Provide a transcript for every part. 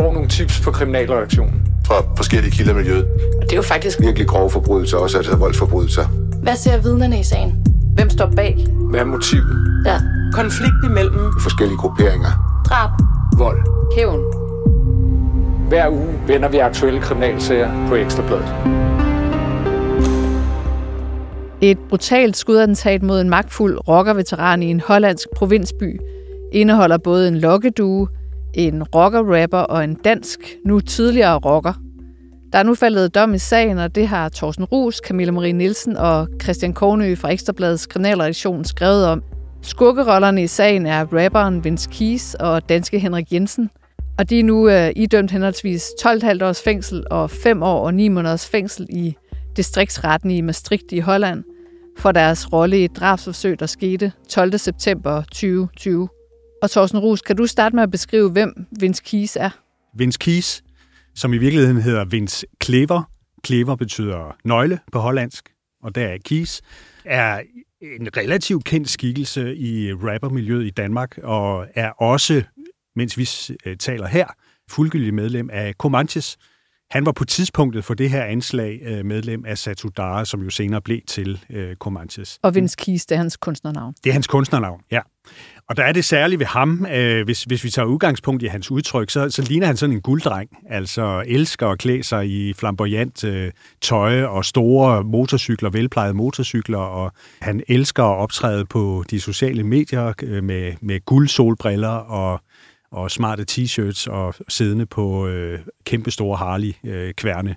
får nogle tips på kriminalreaktionen. Fra forskellige kilder i miljøet. Og det er jo faktisk Virkelig grove forbrydelser, også altså voldsforbrydelser. Hvad ser vidnerne i sagen? Hvem står bag? Hvad er motivet? Ja. Konflikt imellem Forskellige grupperinger. Drab. Vold. Hævn. Hver uge vender vi aktuelle kriminalsager på Ekstrabladet. Et brutalt skudattentat mod en magtfuld rockerveteran i en hollandsk provinsby indeholder både en lokkedue, en rocker-rapper og en dansk, nu tidligere rocker. Der er nu faldet dom i sagen, og det har Thorsten Rus, Camilla Marie Nielsen og Christian Kornø fra Ekstrabladets kriminalredaktion skrevet om. Skurkerollerne i sagen er rapperen Vince Keys og danske Henrik Jensen, og de er nu øh, idømt henholdsvis 12,5 års fængsel og 5 år og 9 måneders fængsel i distriktsretten i Maastricht i Holland for deres rolle i et drabsforsøg, der skete 12. september 2020. Og Thorsten Rus, kan du starte med at beskrive, hvem Vince Keys er? Vince Keys, som i virkeligheden hedder Vince Klever. Klever betyder nøgle på hollandsk, og der er Keys, er en relativt kendt skikkelse i rappermiljøet i Danmark, og er også, mens vi øh, taler her, fuldgyldig medlem af Comanches. Han var på tidspunktet for det her anslag øh, medlem af Satudara, som jo senere blev til øh, Comanches. Og Vince Keys, det er hans kunstnernavn. Det er hans kunstnernavn, ja. Og der er det særligt ved ham, øh, hvis, hvis vi tager udgangspunkt i hans udtryk, så, så ligner han sådan en gulddreng. Altså elsker at klæde sig i flamboyant øh, tøj og store motorcykler, velplejede motorcykler, og han elsker at optræde på de sociale medier øh, med, med guldsolbriller og, og smarte t-shirts og siddende på øh, kæmpestore Harley-kværne. Øh,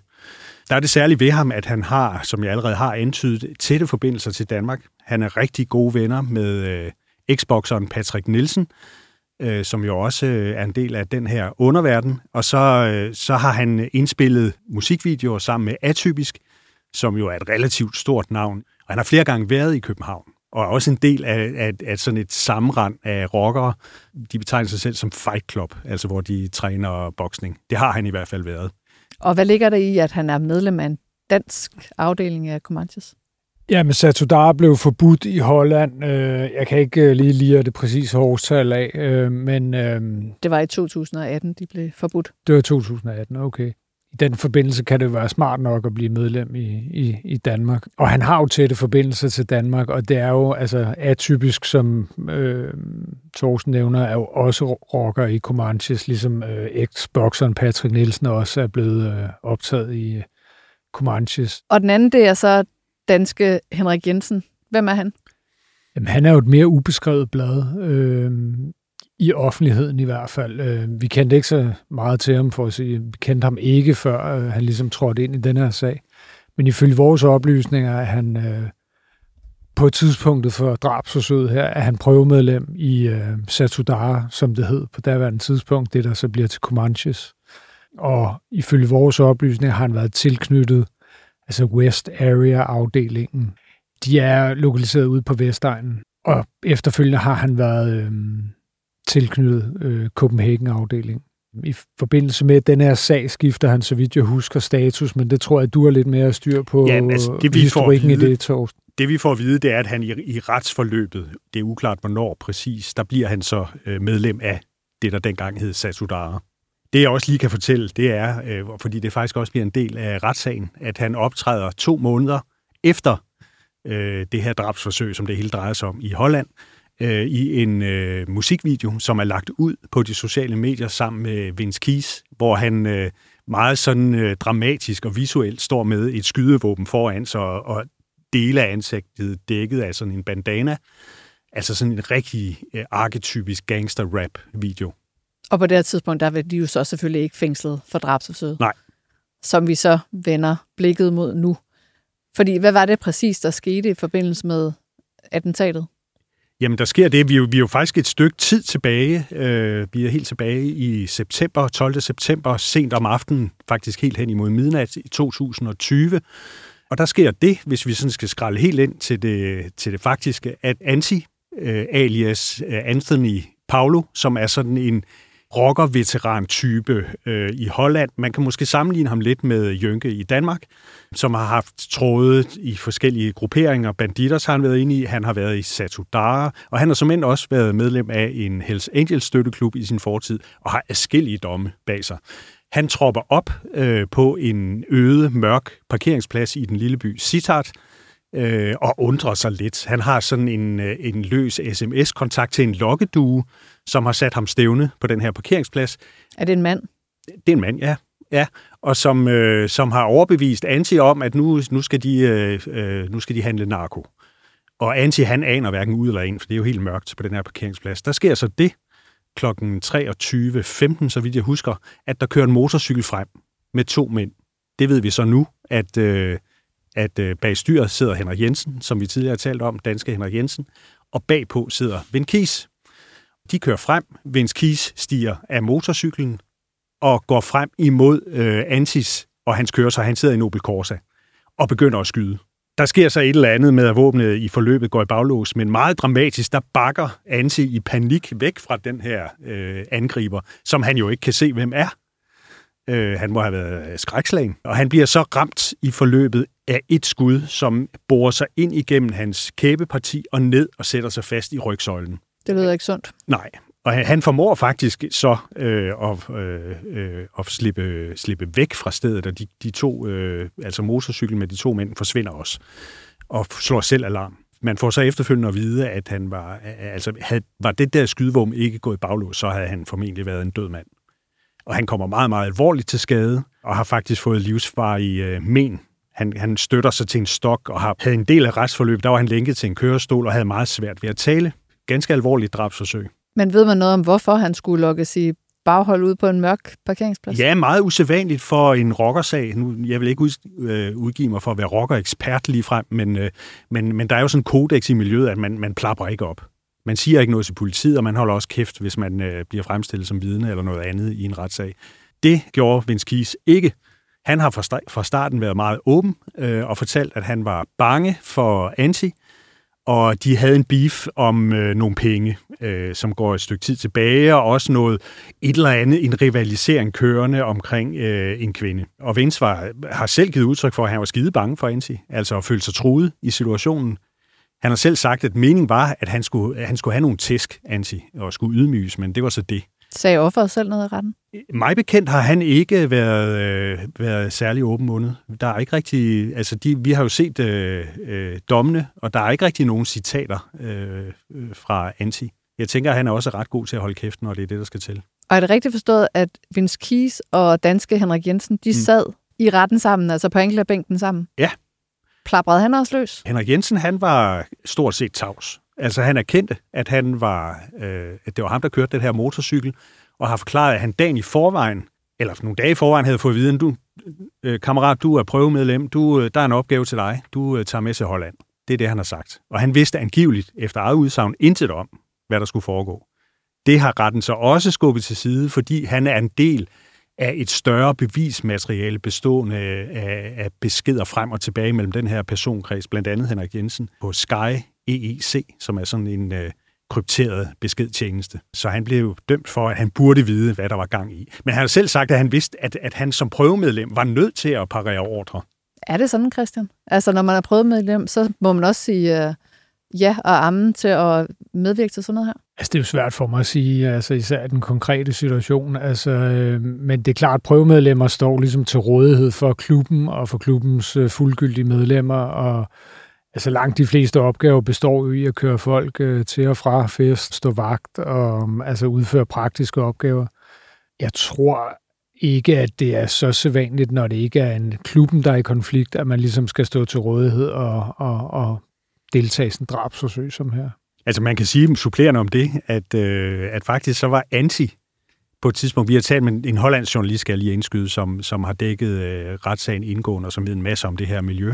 Der er det særligt ved ham, at han har, som jeg allerede har antydet, tætte forbindelser til Danmark. Han er rigtig gode venner med øh, Xboxeren Patrick Nielsen, øh, som jo også øh, er en del af den her underverden. Og så, øh, så har han indspillet musikvideoer sammen med Atypisk, som jo er et relativt stort navn. Og han har flere gange været i København, og er også en del af, af, af sådan et sammenrend af rockere. De betegner sig selv som Fight Club, altså hvor de træner boksning. Det har han i hvert fald været. Og hvad ligger der i, at han er medlem af en dansk afdeling af Comanches? Ja, men Satudara blev forbudt i Holland. Øh, Jeg kan ikke øh, lige lire det præcise årstal af, øh, men Det var i 2018, de blev forbudt. det var 2018, okay. I den forbindelse kan det være smart nok at blive medlem i, i, i Danmark. Og han har jo tætte forbindelser til Danmark, og det er jo altså atypisk, som øh, Thorsten nævner, er jo også rocker i Comanches, ligesom øh, ex-bokseren Patrick Nielsen også er blevet øh, optaget i øh, Comanches. Og den anden, det er så danske Henrik Jensen. Hvem er han? Jamen, han er jo et mere ubeskrevet blad, øh, i offentligheden i hvert fald. Øh, vi kendte ikke så meget til ham, for at sige. Vi kendte ham ikke, før øh, han ligesom trådte ind i den her sag. Men ifølge vores oplysninger er han øh, på tidspunktet for drabsforsøget her, er han prøvemedlem i øh, Satudara, som det hed på daværende tidspunkt, det der så bliver til Comanches. Og ifølge vores oplysninger har han været tilknyttet altså West Area-afdelingen. De er lokaliseret ude på Vestegnen, og efterfølgende har han været øh, tilknyttet øh, Copenhagen-afdelingen. I forbindelse med den her sag skifter han, så vidt jeg husker, status, men det tror jeg, du har lidt mere styr på Ja, altså, det, vi får historikken i at vide- det, Torsten. Det vi får at vide, det er, at han i, i retsforløbet, det er uklart hvornår præcis, der bliver han så øh, medlem af det, der dengang hed Satudara. Det jeg også lige kan fortælle, det er, øh, fordi det faktisk også bliver en del af retssagen, at han optræder to måneder efter øh, det her drabsforsøg, som det hele drejer sig om i Holland, øh, i en øh, musikvideo, som er lagt ud på de sociale medier sammen med Vince Keys, hvor han øh, meget sådan øh, dramatisk og visuelt står med et skydevåben foran sig, og, og dele af ansigtet dækket af sådan en bandana. Altså sådan en rigtig øh, arketypisk gangster-rap-video. Og på det her tidspunkt, der vil de jo så selvfølgelig ikke fængslet for drabsforsøget. Nej. Som vi så vender blikket mod nu. Fordi hvad var det præcis, der skete i forbindelse med attentatet? Jamen, der sker det. Vi er jo, vi er jo faktisk et stykke tid tilbage. Øh, vi er helt tilbage i september, 12. september, sent om aftenen, faktisk helt hen imod midnat i 2020. Og der sker det, hvis vi sådan skal skralde helt ind til det, til det faktiske, at Anti, øh, alias øh, Anthony Paulo, som er sådan en rocker-veteran-type øh, i Holland. Man kan måske sammenligne ham lidt med Jønke i Danmark, som har haft tråde i forskellige grupperinger. Banditers har han været inde i, han har været i Satudara, og han har som end også været medlem af en Hells Angels støtteklub i sin fortid, og har afskillige domme bag sig. Han tropper op øh, på en øde, mørk parkeringsplads i den lille by Sittard, øh, og undrer sig lidt. Han har sådan en, øh, en løs sms-kontakt til en lokkedue, som har sat ham stævne på den her parkeringsplads. Er det en mand? Det er en mand, ja. Ja, og som, øh, som har overbevist Anti om, at nu, nu, skal de, øh, øh nu skal de handle narko. Og Anti, han aner hverken ud eller ind, for det er jo helt mørkt på den her parkeringsplads. Der sker så det kl. 23.15, så vidt jeg husker, at der kører en motorcykel frem med to mænd. Det ved vi så nu, at, øh, at øh, bag styret sidder Henrik Jensen, som vi tidligere har talt om, danske Henrik Jensen, og bagpå sidder Vince Kies. De kører frem, Vince Kies stiger af motorcyklen og går frem imod øh, Antis og hans køretøj. Han sidder i Nobel Corsa og begynder at skyde. Der sker så et eller andet med, at våbnet i forløbet går i baglås, men meget dramatisk, der bakker Anti i panik væk fra den her øh, angriber, som han jo ikke kan se, hvem er. Øh, han må have været skrækslagen. Og han bliver så ramt i forløbet af et skud, som borer sig ind igennem hans kæbeparti og ned og sætter sig fast i rygsøjlen. Det lyder ikke sundt. Nej, og han, formår faktisk så øh, at, øh, at slippe, slippe væk fra stedet, og de, de to, øh, altså motorcykel med de to mænd, forsvinder også og slår selv alarm. Man får så efterfølgende at vide, at han var, altså, havde, var det der skydevåben ikke gået baglås, så havde han formentlig været en død mand. Og han kommer meget, meget alvorligt til skade, og har faktisk fået livsfar i øh, men. Han, han støtter sig til en stok, og har havde en del af retsforløb. Der var han lænket til en kørestol, og havde meget svært ved at tale. Ganske alvorligt drabsforsøg. Men ved man noget om, hvorfor han skulle lukkes i baghold ud på en mørk parkeringsplads? Ja, meget usædvanligt for en rockersag. Nu, jeg vil ikke øh, udgive mig for at være rockerekspert lige frem, men, øh, men, men der er jo sådan en kodex i miljøet, at man, man plapper ikke op. Man siger ikke noget til politiet, og man holder også kæft, hvis man øh, bliver fremstillet som vidne eller noget andet i en retssag. Det gjorde Vince Keys ikke. Han har fra starten været meget åben øh, og fortalt, at han var bange for Anti, og de havde en beef om øh, nogle penge, øh, som går et stykke tid tilbage, og også noget, et eller andet, en rivalisering kørende omkring øh, en kvinde. Og Vince var, har selv givet udtryk for, at han var skide bange for Ansi, altså at føle sig truet i situationen. Han har selv sagt, at meningen var, at han skulle, at han skulle have nogle tæsk, Ansi, og skulle ydmyges, men det var så det. Sagde offeret selv noget i retten? Mig bekendt har han ikke været, øh, været særlig åbenmundet. Der er ikke rigtig, altså de, vi har jo set øh, øh, dommene, og der er ikke rigtig nogen citater øh, fra Anti. Jeg tænker, at han er også ret god til at holde kæft, når det er det, der skal til. Og er det rigtigt forstået, at Vince Keys og danske Henrik Jensen, de mm. sad i retten sammen, altså på bænken sammen? Ja. Plabrede han også løs? Henrik Jensen, han var stort set tavs. Altså han erkendte, at han var, øh, at det var ham, der kørte den her motorcykel, og har forklaret, at han dagen i forvejen, eller nogle dage i forvejen, havde fået at vide, du, øh, kammerat, du er prøvemedlem, du, øh, der er en opgave til dig, du øh, tager med til Holland. Det er det, han har sagt. Og han vidste angiveligt, efter eget udsagn, intet om, hvad der skulle foregå. Det har retten så også skubbet til side, fordi han er en del af et større bevismateriale bestående øh, af, af beskeder frem og tilbage mellem den her personkreds, blandt andet Henrik Jensen, på Sky EEC, som er sådan en øh, krypteret beskedtjeneste. Så han blev dømt for, at han burde vide, hvad der var gang i. Men han har selv sagt, at han vidste, at, at han som prøvemedlem var nødt til at parere ordre. Er det sådan, Christian? Altså, når man er prøvemedlem, så må man også sige uh, ja og amen til at medvirke til sådan noget her? Altså, det er jo svært for mig at sige, altså især den konkrete situation. Altså, øh, men det er klart, at prøvemedlemmer står ligesom til rådighed for klubben og for klubbens øh, fuldgyldige medlemmer, og Altså langt de fleste opgaver består jo i at køre folk øh, til og fra fest, stå vagt og mm, altså udføre praktiske opgaver. Jeg tror ikke, at det er så sædvanligt, når det ikke er en klubben, der er i konflikt, at man ligesom skal stå til rådighed og, og, og deltage i sådan en drabsforsøg som her. Altså man kan sige supplerende om det, at, øh, at faktisk så var anti på et tidspunkt, vi har talt med en hollandsk journalist, skal jeg lige indskyde, som, som har dækket øh, retssagen indgående, og som ved en masse om det her miljø.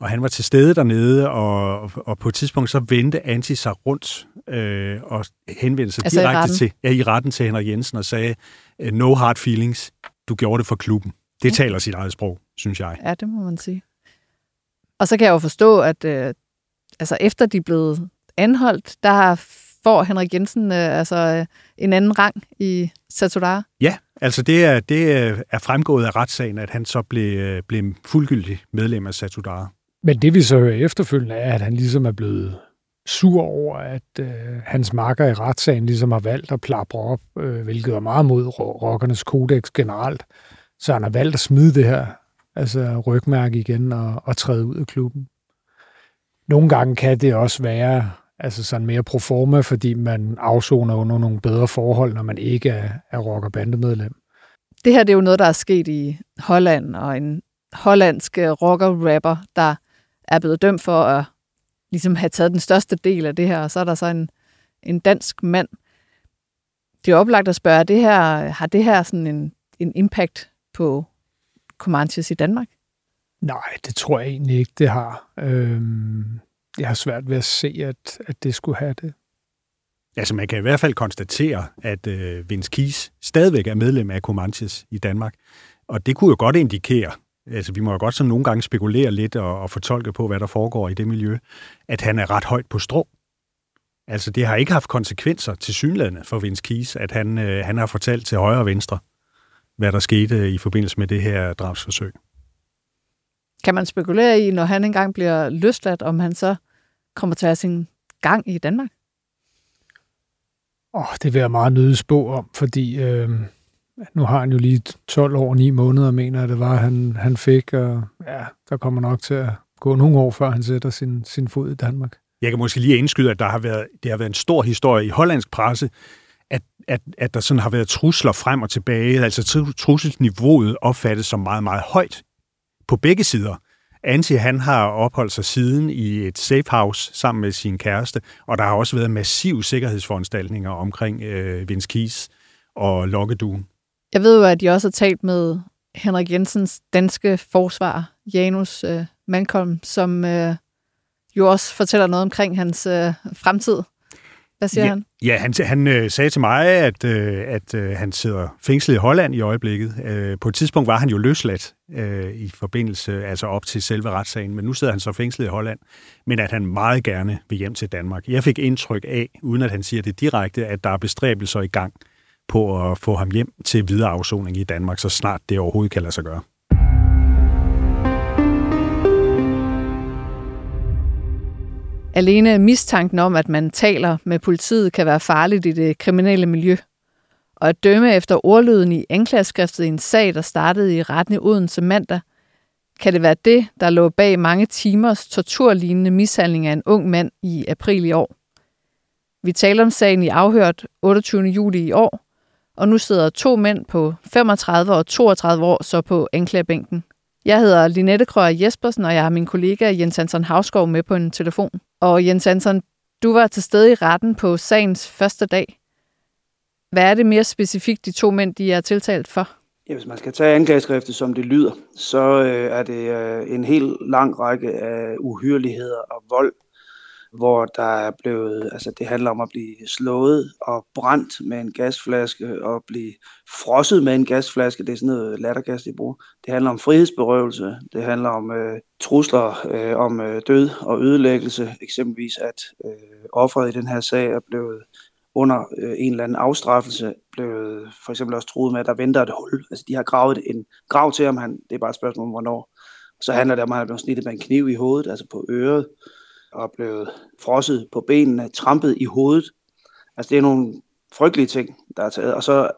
Og han var til stede dernede, og, og på et tidspunkt så vendte Anti sig rundt øh, og henvendte sig altså direkte i til, ja, i retten til Henrik Jensen og sagde, øh, no hard feelings, du gjorde det for klubben. Det ja. taler sit eget sprog, synes jeg. Ja, det må man sige. Og så kan jeg jo forstå, at øh, altså efter de er blevet anholdt, der får Henrik Jensen øh, altså øh, en anden rang i Satudara? Ja, altså det er, det er fremgået af retssagen, at han så blev, øh, blev fuldgyldig medlem af Satudara. Men det vi så hører efterfølgende er, at han ligesom er blevet sur over, at øh, hans marker i retssagen ligesom har valgt at plapre op, øh, hvilket er meget mod rockernes kodex generelt. Så han har valgt at smide det her altså rygmærke igen og, og træde ud af klubben. Nogle gange kan det også være altså sådan mere pro forma, fordi man afsoner under nogle bedre forhold, når man ikke er, er rocker bandemedlem. Det her det er jo noget, der er sket i Holland, og en hollandsk rocker-rapper, der er blevet dømt for at ligesom have taget den største del af det her, og så er der så en, en dansk mand. Det er oplagt at spørge, det her, har det her sådan en, en impact på Comanches i Danmark? Nej, det tror jeg egentlig ikke, det har. Øhm, jeg har svært ved at se, at, at det skulle have det. Altså man kan i hvert fald konstatere, at øh, Vince Keys stadigvæk er medlem af Comanches i Danmark. Og det kunne jo godt indikere, altså vi må jo godt sådan nogle gange spekulere lidt og, og fortolke på, hvad der foregår i det miljø, at han er ret højt på strå. Altså det har ikke haft konsekvenser til synlædende for Vince Keys, at han, øh, han har fortalt til højre og venstre, hvad der skete i forbindelse med det her drabsforsøg. Kan man spekulere i, når han engang bliver løsladt, om han så kommer til at have sin gang i Danmark? Åh, oh, det vil jeg meget nødig spå om, fordi øh, nu har han jo lige 12 år og 9 måneder, mener jeg, det var, han, han fik, og ja, der kommer nok til at gå nogle år, før han sætter sin, sin fod i Danmark. Jeg kan måske lige indskyde, at der har været, det har været en stor historie i hollandsk presse, at, at, at der sådan har været trusler frem og tilbage, altså trusselsniveauet opfattes som meget, meget højt på begge sider. Anti, han har opholdt sig siden i et safe house sammen med sin kæreste, og der har også været massive sikkerhedsforanstaltninger omkring øh, Vince Keys og Lokkeduen. Jeg ved jo, at de også har talt med Henrik Jensens danske forsvar, Janus øh, Malcolm, som øh, jo også fortæller noget omkring hans øh, fremtid. Hvad siger ja, han? Ja, han, han øh, sagde til mig, at, øh, at øh, han sidder fængslet i Holland i øjeblikket. Øh, på et tidspunkt var han jo løsladt øh, i forbindelse, altså op til selve retssagen, men nu sidder han så fængslet i Holland, men at han meget gerne vil hjem til Danmark. Jeg fik indtryk af, uden at han siger det direkte, at der er bestræbelser i gang på at få ham hjem til videre afsoning i Danmark, så snart det overhovedet kan lade sig gøre. Alene mistanken om, at man taler med politiet, kan være farligt i det kriminelle miljø. Og at dømme efter ordlyden i anklageskriftet i en sag, der startede i retten i Odense mandag, kan det være det, der lå bag mange timers torturlignende mishandling af en ung mand i april i år. Vi taler om sagen i afhørt 28. juli i år, og nu sidder to mænd på 35 og 32 år så på anklagebænken. Jeg hedder Linette Krøger Jespersen, og jeg har min kollega Jens Hansen Havskov med på en telefon. Og Jens Hansen, du var til stede i retten på sagens første dag. Hvad er det mere specifikt, de to mænd de er tiltalt for? Ja, hvis man skal tage anklageskriftet, som det lyder, så øh, er det øh, en helt lang række af uhyreligheder og vold, hvor der er blevet, altså det handler om at blive slået og brændt med en gasflaske og blive frosset med en gasflaske, det er sådan noget lattergas, de bruger. Det handler om frihedsberøvelse, det handler om øh, trusler øh, om øh, død og ødelæggelse, eksempelvis at øh, offeret i den her sag er blevet under øh, en eller anden afstraffelse, blevet for eksempel også truet med, at der venter et hul. Altså de har gravet en grav til ham, han, det er bare et spørgsmål om hvornår. Så handler det om, at han er blevet snittet med en kniv i hovedet, altså på øret og blevet frosset på benene, trampet i hovedet. Altså det er nogle frygtelige ting, der er taget. Og så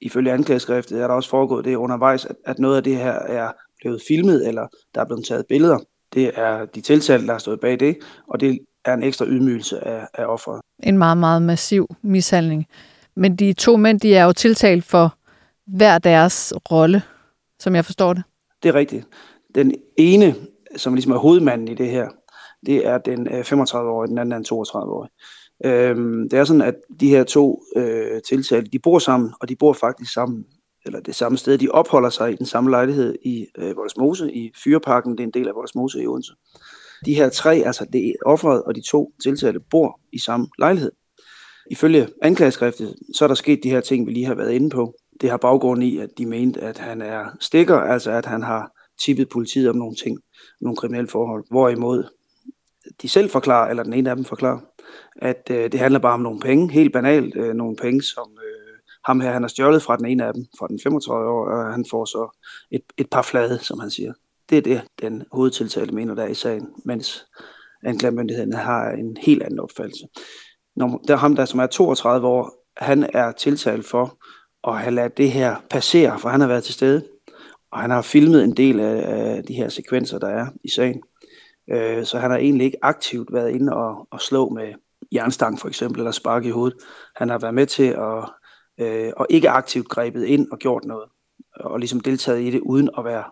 ifølge anklageskriftet er der også foregået det undervejs, at, at noget af det her er blevet filmet, eller der er blevet taget billeder. Det er de tiltalte, der har stået bag det, og det er en ekstra ydmygelse af, af offeret. En meget, meget massiv mishandling. Men de to mænd, de er jo tiltalt for hver deres rolle, som jeg forstår det. Det er rigtigt. Den ene, som ligesom er hovedmanden i det her, det er den øh, 35-årige, den anden er en 32-årig. Øhm, det er sådan, at de her to øh, tiltalte, de bor sammen, og de bor faktisk sammen, eller det samme sted. De opholder sig i den samme lejlighed i øh, Voldsmose, i Fyreparken, det er en del af Voldsmose i Odense. De her tre, altså det offeret og de to tiltalte, bor i samme lejlighed. Ifølge anklageskriftet, så er der sket de her ting, vi lige har været inde på. Det har baggrund i, at de mente, at han er stikker, altså at han har tippet politiet om nogle ting, nogle kriminelle forhold. Hvorimod de selv forklarer, eller den ene af dem forklarer, at øh, det handler bare om nogle penge, helt banalt, øh, nogle penge, som øh, ham her, han har stjålet fra den ene af dem, fra den 35 år, og han får så et, et par flade, som han siger. Det er det, den hovedtiltalte mener, der er i sagen, mens anklagemyndigheden har en helt anden opfattelse. Når, der er ham, der som er 32 år, han er tiltalt for at have ladet det her passere, for han har været til stede, og han har filmet en del af, af de her sekvenser, der er i sagen. Øh, så han har egentlig ikke aktivt været inde og, og slå med jernstang for eksempel, eller sparke i hovedet. Han har været med til at øh, og ikke aktivt grebet ind og gjort noget, og ligesom deltaget i det, uden at være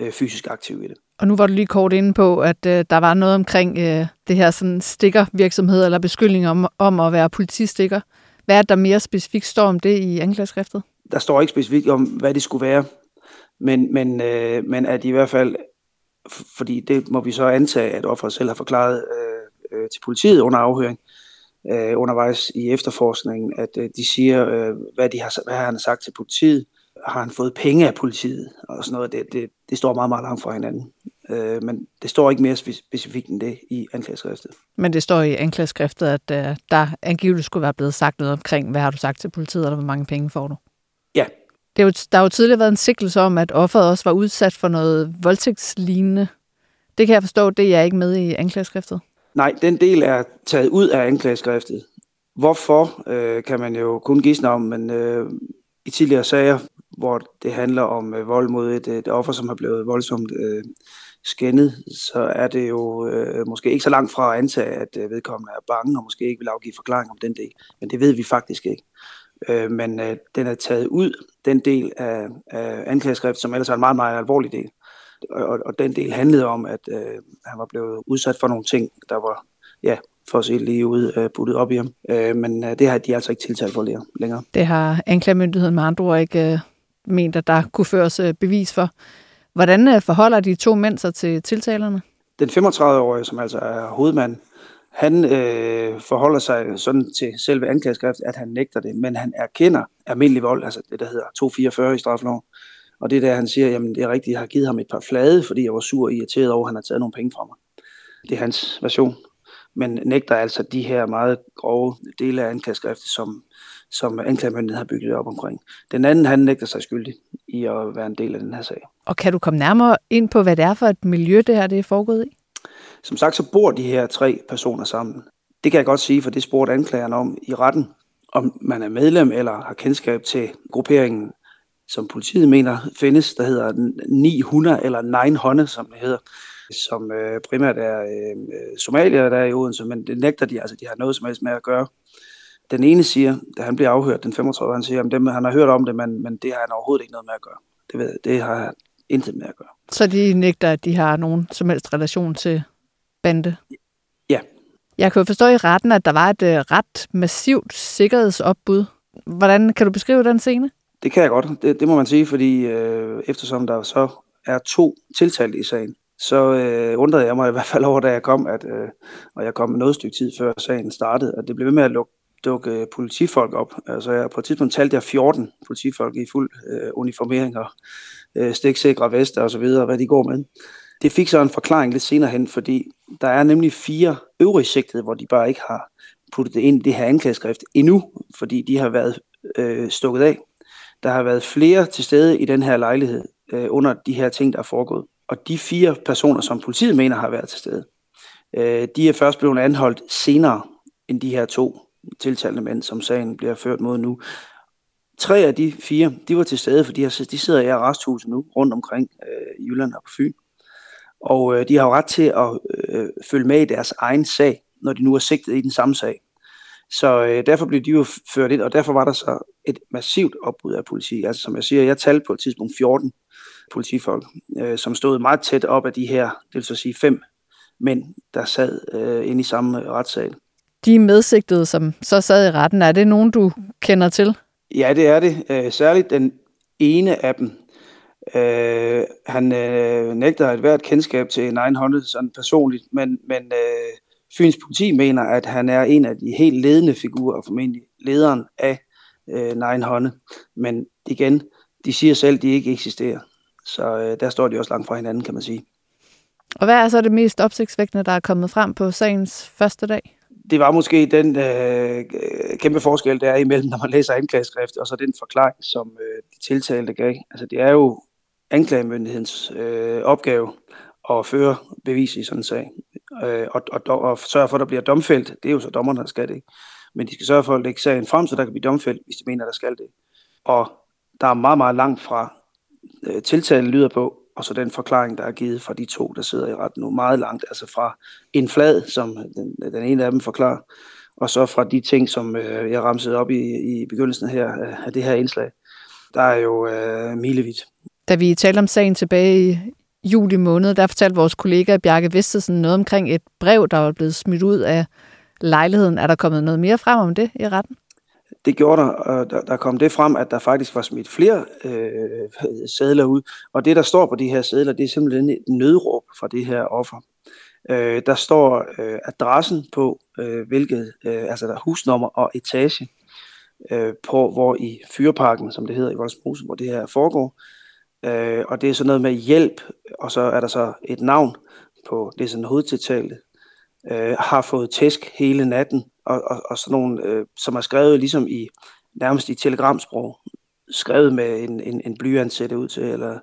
øh, fysisk aktiv i det. Og nu var du lige kort inde på, at øh, der var noget omkring øh, det her sådan stikkervirksomhed, eller beskyldning om, om at være politistikker. Hvad er der mere specifikt står om det i anklageskriftet? Der står ikke specifikt om, hvad det skulle være, men, men, øh, men at i hvert fald, fordi det må vi så antage, at offeret selv har forklaret øh, øh, til politiet under afhøring, øh, undervejs i efterforskningen, at øh, de siger, øh, hvad, de har, hvad han har sagt til politiet, har han fået penge af politiet og sådan noget. Det, det, det står meget, meget langt fra hinanden. Øh, men det står ikke mere specifikt end det i anklageskriftet. Men det står i anklageskriftet, at øh, der angiveligt skulle være blevet sagt noget omkring, hvad har du sagt til politiet, eller hvor mange penge får du? Det er jo, der har jo tidligere været en sikkelse om, at offeret også var udsat for noget voldtægtslignende. Det kan jeg forstå, det er jeg ikke med i anklageskriftet. Nej, den del er taget ud af anklageskriftet. Hvorfor, øh, kan man jo kun gisne om, men øh, i tidligere sager, hvor det handler om øh, vold mod et, et offer, som har blevet voldsomt øh, skændet, så er det jo øh, måske ikke så langt fra at antage, at øh, vedkommende er bange og måske ikke vil afgive forklaring om den del. Men det ved vi faktisk ikke. Øh, men øh, den er taget ud, den del af, af anklageskriftet, som ellers er en meget, meget alvorlig del og, og den del handlede om, at øh, han var blevet udsat for nogle ting, der var, ja, for at se lige ud, øh, puttet op i ham. Øh, men øh, det har de altså ikke tiltalt for længere. Det har anklagemyndigheden med andre ord ikke øh, ment, at der kunne føres øh, bevis for. Hvordan øh, forholder de to mænd sig til tiltalerne? Den 35-årige, som altså er hovedmand, han øh, forholder sig sådan til selve anklageskriftet, at han nægter det, men han erkender almindelig vold, altså det, der hedder 244 i straffeloven. Og det der, han siger, jamen det er rigtigt, jeg har givet ham et par flade, fordi jeg var sur og irriteret over, at han har taget nogle penge fra mig. Det er hans version. Men nægter altså de her meget grove dele af anklageskriftet, som, som anklagemyndigheden har bygget op omkring. Den anden, han nægter sig skyldig i at være en del af den her sag. Og kan du komme nærmere ind på, hvad det er for et miljø, det her det er foregået i? Som sagt, så bor de her tre personer sammen. Det kan jeg godt sige, for det spurgte anklageren om i retten. Om man er medlem eller har kendskab til grupperingen som politiet mener findes, der hedder 900 eller 900, som det hedder, som øh, primært er øh, somalier, der er i Odense, men det nægter de, altså de har noget som helst med at gøre. Den ene siger, da han bliver afhørt, den 35, han siger, at dem, han har hørt om det, men, men det har han overhovedet ikke noget med at gøre. Det, ved, det har han intet med at gøre. Så de nægter, at de har nogen som helst relation til bande? Ja. Jeg kan jo forstå i retten, at der var et øh, ret massivt sikkerhedsopbud. Hvordan kan du beskrive den scene? Det kan jeg godt, det, det må man sige, fordi øh, eftersom der så er to tiltalte i sagen, så øh, undrede jeg mig i hvert fald over, da jeg kom, at, øh, og jeg kom noget stykke tid før sagen startede, at det blev ved med at lukke, dukke politifolk op. Altså jeg, på et tidspunkt talte jeg 14 politifolk i fuld øh, uniformering og øh, stiksikre vester og så videre, hvad de går med. Det fik så en forklaring lidt senere hen, fordi der er nemlig fire øvrige sigtede, hvor de bare ikke har puttet det ind i det her anklageskrift endnu, fordi de har været øh, stukket af der har været flere til stede i den her lejlighed øh, under de her ting, der er foregået. Og de fire personer, som politiet mener har været til stede, øh, de er først blevet anholdt senere end de her to tiltalte mænd, som sagen bliver ført mod nu. Tre af de fire, de var til stede, for de, har, de sidder i arresthuset nu rundt omkring øh, i Jylland og på Fyn. Og øh, de har jo ret til at øh, følge med i deres egen sag, når de nu er sigtet i den samme sag. Så øh, derfor blev de jo ført ind, og derfor var der så et massivt opbud af politi. Altså som jeg siger, jeg talte på et tidspunkt 14 politifolk, øh, som stod meget tæt op af de her, det vil så sige fem mænd, der sad øh, inde i samme øh, retssal. De medsigtede, som så sad i retten, er det nogen, du kender til? Ja, det er det. Øh, særligt den ene af dem. Øh, han øh, nægter et hvert kendskab til 900 sådan personligt, men, men øh, Fyns politi mener, at han er en af de helt ledende figurer, formentlig lederen af øh, Nine Hånde. Men igen, de siger selv, at de ikke eksisterer. Så øh, der står de også langt fra hinanden, kan man sige. Og hvad er så det mest opsigtsvækkende, der er kommet frem på sagens første dag? det var måske den øh, kæmpe forskel, der er imellem, når man læser anklageskrift, og så den forklaring, som øh, de tiltalte gav. Altså det er jo anklagemyndighedens øh, opgave at føre bevis i sådan en sag, øh, og, og, og sørge for, at der bliver domfældt. Det er jo så dommerne, der skal det. Men de skal sørge for at lægge sagen frem, så der kan blive domfældt, hvis de mener, der skal det. Og der er meget, meget langt fra øh, tiltalen lyder på, og så den forklaring, der er givet fra de to, der sidder i retten nu, meget langt, altså fra en flad, som den, den ene af dem forklarer, og så fra de ting, som øh, jeg ramsede op i, i begyndelsen her øh, af det her indslag, der er jo øh, milevidt. Da vi talte om sagen tilbage i juli måned, der fortalte vores kollega Bjarke Vestesen noget omkring et brev, der var blevet smidt ud af lejligheden. Er der kommet noget mere frem om det i retten? det gjorde der, og der, der kom det frem, at der faktisk var smidt flere øh, sædler ud. Og det, der står på de her sædler, det er simpelthen et nødråb fra det her offer. Øh, der står øh, adressen på, øh, hvilket, øh, altså der er husnummer og etage, øh, på hvor i Fyrparken, som det hedder i Voldsmose, hvor det her foregår. Øh, og det er sådan noget med hjælp, og så er der så et navn på det sådan hovedtiltalte, øh, har fået tæsk hele natten, og, og, og sådan nogle, øh, som er skrevet ligesom i nærmest i telegramsprog, skrevet med en, en, en blyant ser det ud til, eller,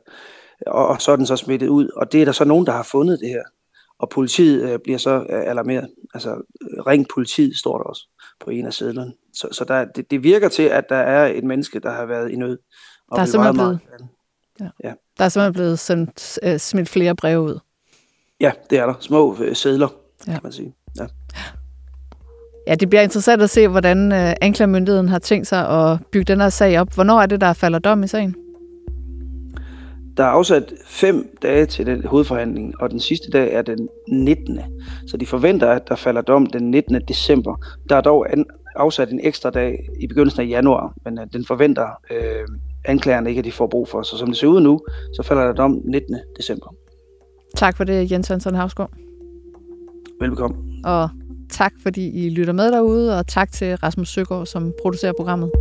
og, og så er den så smittet ud, og det er der så nogen, der har fundet det her, og politiet øh, bliver så øh, alarmeret, altså ring politiet står der også på en af sædlerne, så, så der, det, det virker til, at der er et menneske, der har været i nød. Og der er simpelthen blevet, ja. Ja. Der er simpelthen blevet sendt, uh, smidt flere breve ud. Ja, det er der. Små uh, sædler, ja. kan man sige. Ja. Ja, det bliver interessant at se, hvordan øh, anklagemyndigheden har tænkt sig at bygge den her sag op. Hvornår er det, der falder dom i sagen? Der er afsat fem dage til den hovedforhandling, og den sidste dag er den 19. Så de forventer, at der falder dom den 19. december. Der er dog afsat en ekstra dag i begyndelsen af januar, men øh, den forventer øh, anklagerne ikke, at de får brug for. Så som det ser ud nu, så falder der dom 19. december. Tak for det, Jens Hansen Havsgaard. Velbekomme. Og tak, fordi I lytter med derude, og tak til Rasmus Søgaard, som producerer programmet.